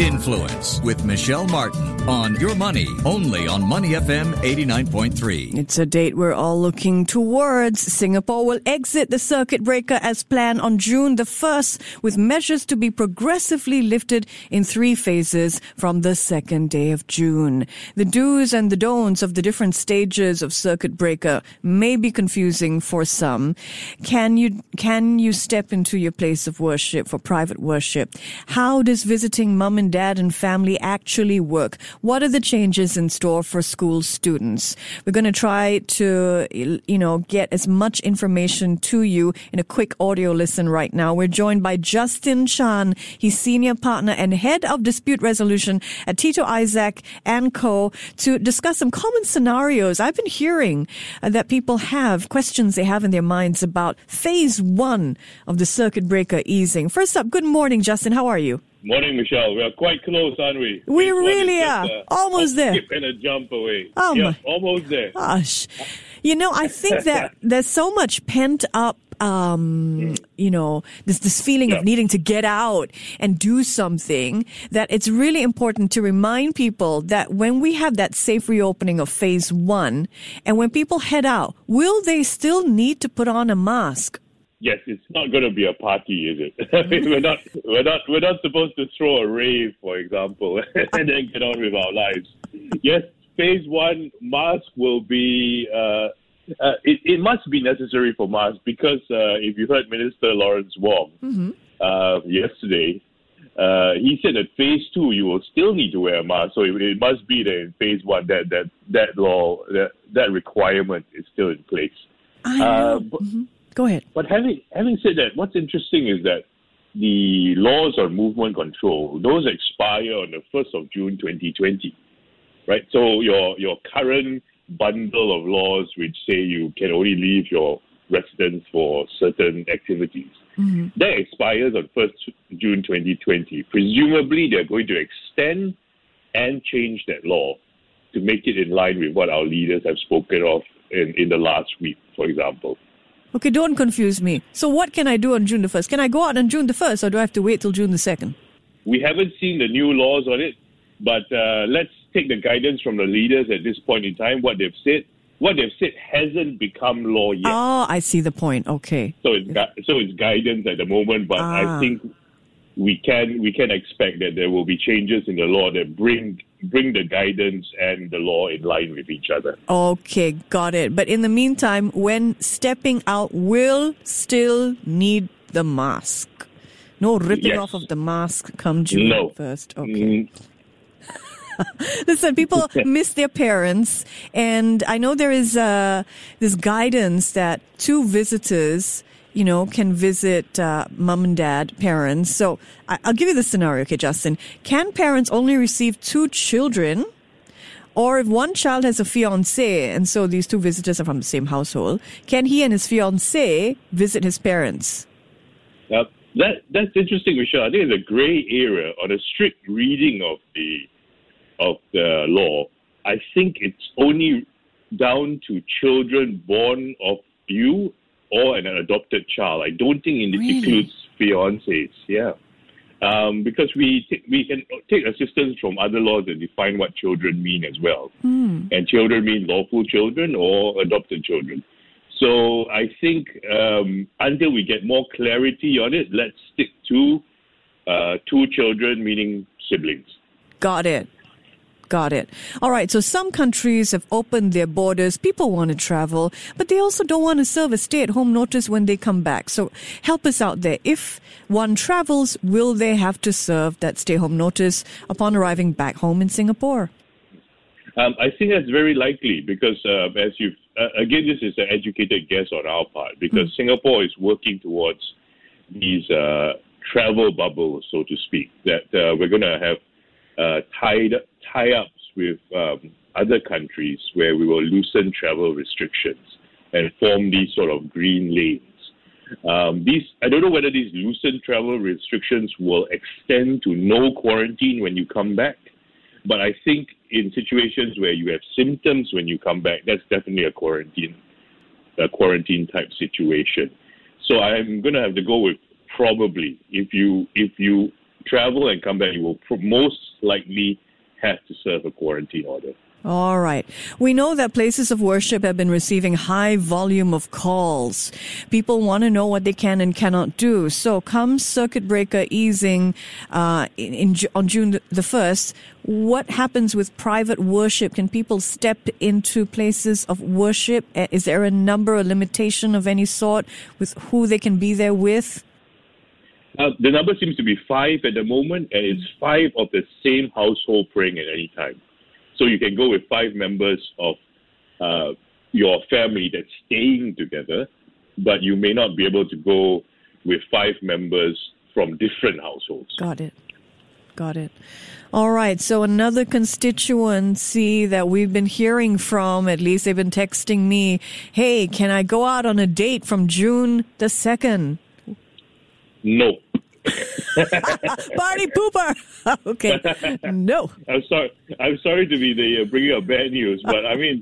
Influence with Michelle Martin on Your Money, only on Money FM 89.3. It's a date we're all looking towards. Singapore will exit the circuit breaker as planned on June the 1st, with measures to be progressively lifted in three phases from the second day of June. The do's and the don'ts of the different stages of circuit breaker may be confusing for some. Can you, can you step into your place of worship for private worship? How does visiting mum and dad and family actually work? What are the changes in store for school students? We're going to try to, you know, get as much information to you in a quick audio listen right now. We're joined by Justin Chan. He's senior partner and head of dispute resolution at Tito Isaac and Co. to discuss some common scenarios I've been hearing uh, that people have questions they have in their minds about phase one of the circuit breaker easing. First up, good morning, Justin. How are you? Morning, Michelle. We are quite close, aren't we? We one really are. just a Almost there. Skip and a jump away. Oh, yeah, my- almost there. Gosh, you know, I think that there's so much pent up. Um, you know, this this feeling of needing to get out and do something that it's really important to remind people that when we have that safe reopening of phase one, and when people head out, will they still need to put on a mask? Yes, it's not going to be a party, is it? I mean, we're not, we're not, we're not supposed to throw a rave, for example, and then get on with our lives. Yes, phase one mask will be. Uh, uh, it, it must be necessary for masks because uh, if you heard Minister Lawrence Wong uh, yesterday, uh, he said that phase two you will still need to wear a mask. So it, it must be that in phase one that that that law that that requirement is still in place. I know. Uh, but- Mhm. Go ahead. But having having said that, what's interesting is that the laws on movement control those expire on the first of June, 2020, right? So your your current bundle of laws, which say you can only leave your residence for certain activities, mm-hmm. that expires on first June, 2020. Presumably, they're going to extend and change that law to make it in line with what our leaders have spoken of in, in the last week, for example. Okay, don't confuse me. So, what can I do on June the first? Can I go out on June the first, or do I have to wait till June the second? We haven't seen the new laws on it, but uh, let's take the guidance from the leaders at this point in time. What they've said, what they've said hasn't become law yet. Oh, I see the point. Okay. So it's gui- so it's guidance at the moment, but Ah. I think we can we can expect that there will be changes in the law that bring bring the guidance and the law in line with each other. Okay, got it. But in the meantime, when stepping out, will still need the mask. No ripping Yes. off of the mask come June No. 1st. Okay. Mm, Listen, people miss their parents, and I know there is uh, this guidance that two visitors, you know, can visit uh, mom and dad, parents. So I- I'll give you the scenario, okay, Justin. Can parents only receive two children? Or if one child has a fiance, and so these two visitors are from the same household, can he and his fiance visit his parents? Now, that that's interesting, Michelle. I think it's a grey area on a strict reading of the of the law. I think it's only down to children born of you or an adopted child. I don't think it Really? includes fiancés. Yeah. Um, because we t- we can take assistance from other laws that define what children mean as well, and children mean lawful children or adopted children. So I think um, until we get more clarity on it, let's stick to uh, two children, meaning siblings. Got it. Got it. All right. So some countries have opened their borders. People want to travel, but they also don't want to serve a stay at home notice when they come back. So help us out there. If one travels, will they have to serve that stay at home notice upon arriving back home in Singapore? Um, I think that's very likely because, uh, as you've uh, again, this is an educated guess on our part because Singapore is working towards these uh, travel bubbles, so to speak, that uh, we're going to have uh, tied tie-ups with um, other countries where we will loosen travel restrictions and form these sort of green lanes. Um, these I don't know whether these loosened travel restrictions will extend to no quarantine when you come back. But I think in situations where you have symptoms when you come back, that's definitely a quarantine, a quarantine type situation. So I'm going to have to go with probably. If you if you travel and come back, you will most likely have to serve a quarantine order. All right. We know that places of worship have been receiving high volume of calls. People want to know what they can and cannot do. So come circuit breaker easing uh, in, in, on June the 1st, what happens with private worship? Can people step into places of worship? Is there a number, a limitation of any sort with who they can be there with? The number seems to be five at the moment, and it's five of the same household praying at any time. So you can go with five members of uh, your family that's staying together, but you may not be able to go with five members from different households. Got it. Got it. All right. So another constituency that we've been hearing from, at least they've been texting me, hey, can I go out on a date from June the 2nd? No. Party pooper. okay. No. I'm sorry. I'm sorry to be the uh, bringing up bad news, but I mean,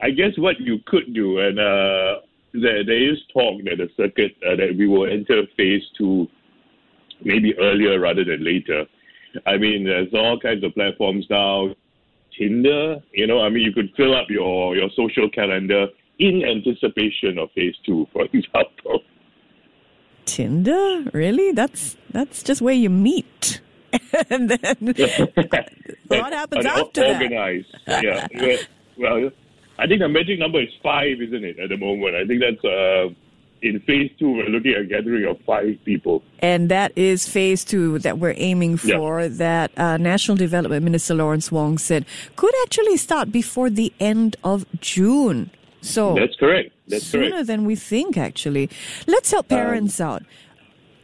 I guess what you could do, and uh, there, there is talk that the circuit uh, that we will enter phase two, maybe earlier rather than later. I mean, there's all kinds of platforms now. Tinder, you know, I mean, you could fill up your your social calendar in anticipation of phase two, for example. Tinder? Really? That's that's just where you meet. and then what happens after organized. that? yeah. Well, I think the magic number is five, isn't it, at the moment? I think that's uh, in phase two, we're looking at a gathering of five people. And that is phase two that we're aiming for, yeah. that uh, National Development Minister Lawrence Wong said could actually start before the end of June. So that's correct. That's sooner correct. than we think, actually. Let's help um, parents um, out.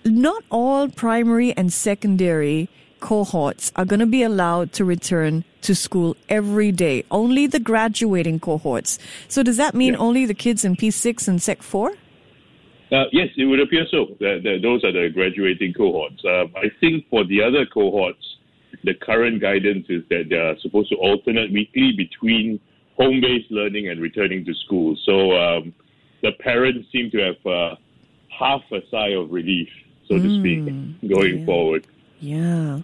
Not all primary and secondary cohorts are going to be allowed to return to school every day. Only the graduating cohorts. So does that mean yeah. only the kids in P6 and Sec 4? Uh, yes, it would appear so. That, that those are the graduating cohorts. Uh, I think for the other cohorts, the current guidance is that they are supposed to alternate weekly between home-based learning and returning to school. So um, the parents seem to have uh, half a sigh of relief, so mm, to speak, hmm. going yeah. forward. Yeah.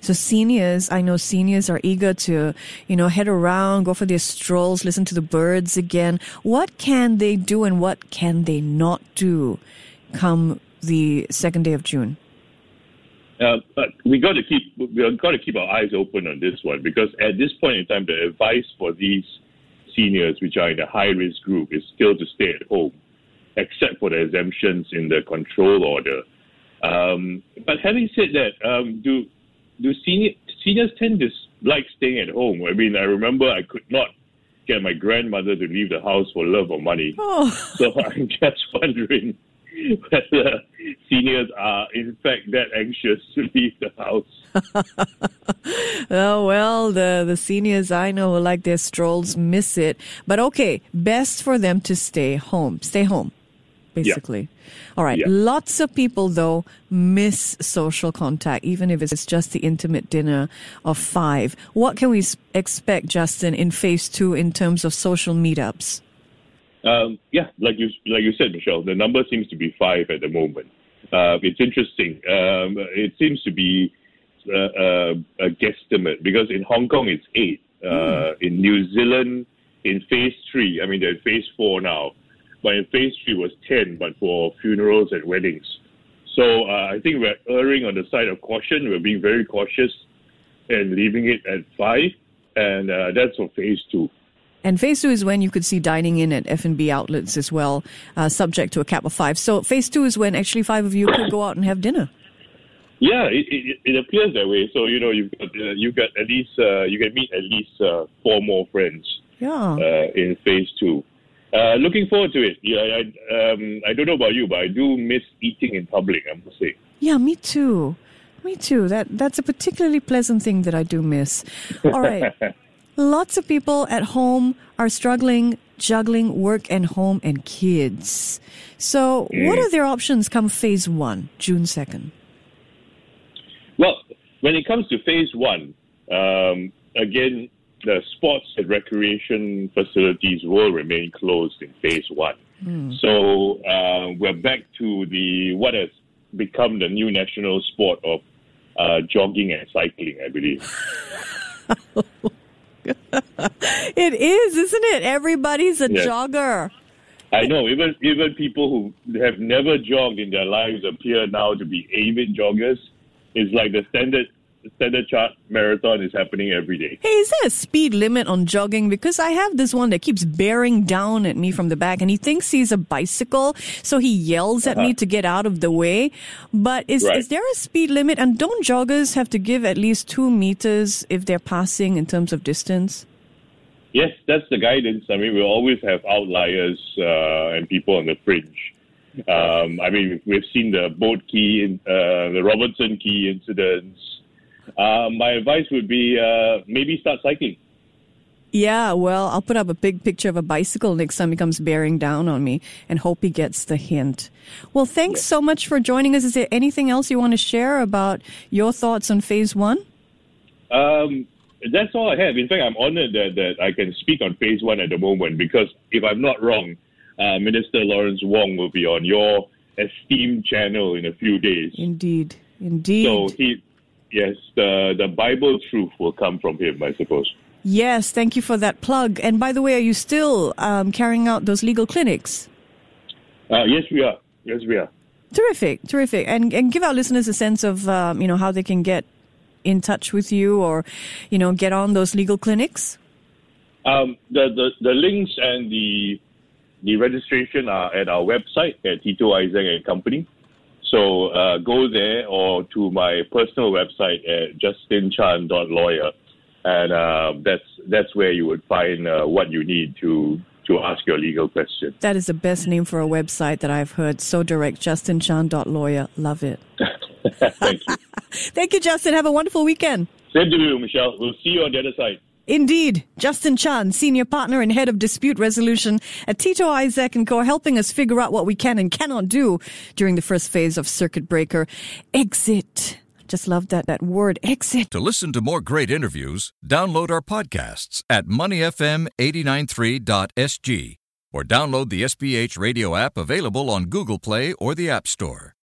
So seniors, I know seniors are eager to, you know, head around, go for their strolls, listen to the birds again. What can they do and what can they not do come the second day of June? Uh, we got to keep we got to keep our eyes open on this one because at this point in time, the advice for these seniors, which are in a high risk group, is still to stay at home, except for the exemptions in the control order. Um, but having said that, um, do do senior, seniors tend to like staying at home? I mean, I remember I could not get my grandmother to leave the house for love or money. Oh. So I'm just wondering whether uh, seniors are in fact that anxious to leave the house. oh well, the the seniors I know who like their strolls miss it, but okay, best for them to stay home. Stay home, basically. Yeah. All right. Yeah. Lots of people though miss social contact, even if it's just the intimate dinner of five. What can we expect, Justin, in phase two in terms of social meetups? Um, yeah, like you like you said, Michelle, the number seems to be five at the moment. Uh, it's interesting. Um, it seems to be uh, uh, a guesstimate because in Hong Kong it's eight. Mm. In New Zealand, in phase three, I mean they're in phase four now, but in phase three was ten, but for funerals and weddings. So uh, I think we're erring on the side of caution. We're being very cautious and leaving it at five, and uh, that's for phase two. And phase two is when you could see dining in at F&B outlets as well, uh, subject to a cap of five. So phase two is when actually five of you could go out and have dinner. Yeah, it, it, it appears that way. So you know, you've got uh, you got at least uh, you can meet at least uh, four more friends. Yeah. Uh, in phase two. Uh, looking forward to it. Yeah, I, um, I don't know about you, but I do miss eating in public. I must say. Yeah, me too. Me too. That that's a particularly pleasant thing that I do miss. All right. Lots of people at home are struggling juggling work and home and kids. So, mm. what are their options come phase one, June 2nd? Well, when it comes to phase one, um, again, the sports and recreation facilities will remain closed in phase one. Mm. So uh, we're back to the what has become the new national sport of uh, jogging and cycling, I believe. it is, isn't it? Everybody's a yes. jogger. I know. Even even people who have never jogged in their lives appear now to be avid joggers. It's like the standard standard chart marathon is happening every day. Hey, is there a speed limit on jogging? Because I have this one that keeps bearing down at me from the back and he thinks he's a bicycle. So he yells at uh-huh. me to get out of the way. But is, right. is there a speed limit? And don't joggers have to give at least two meters if they're passing in terms of distance? Yes, that's the guidance. I mean, we always have outliers uh, and people on the fringe. Um, I mean, we've seen the Boat Quay, uh, the Robertson Quay incidents, uh, my advice would be uh, maybe start cycling. Yeah, well, I'll put up a big picture of a bicycle next time he comes bearing down on me and hope he gets the hint. Well, thanks so much for joining us. Is there anything else you want to share about your thoughts on phase one? Um, that's all I have. In fact, I'm honored that, that I can speak on phase one at the moment because if I'm not wrong, uh, Minister Lawrence Wong will be on your esteemed channel in a few days. Indeed. Indeed. So he yes, the the Bible truth will come from him, I suppose. Yes, thank you for that plug. And by the way, are you still um, carrying out those legal clinics? Uh, yes, we are. Yes, we are. Terrific, terrific. And and give our listeners a sense of um, you know how they can get in touch with you or you know get on those legal clinics. Um, the, the the links and the the registration are at our website at Tito Isaac and Company. So uh, go there or to my personal website at justinchan.lawyer, and uh, that's that's where you would find uh, what you need to to ask your legal question. That is the best name for a website that I've heard. So direct, justinchan.lawyer. Love it. Thank you. Thank you, Justin. Have a wonderful weekend. Same to you, Michelle. We'll see you on the other side. Indeed. Justin Chan, Senior Partner and Head of Dispute Resolution at Tito Isaac & Co., helping us figure out what we can and cannot do during the first phase of Circuit Breaker. Exit. Just love that, that word, exit. To listen to more great interviews, download our podcasts at moneyfm893.sg or download the SPH radio app available on Google Play or the App Store.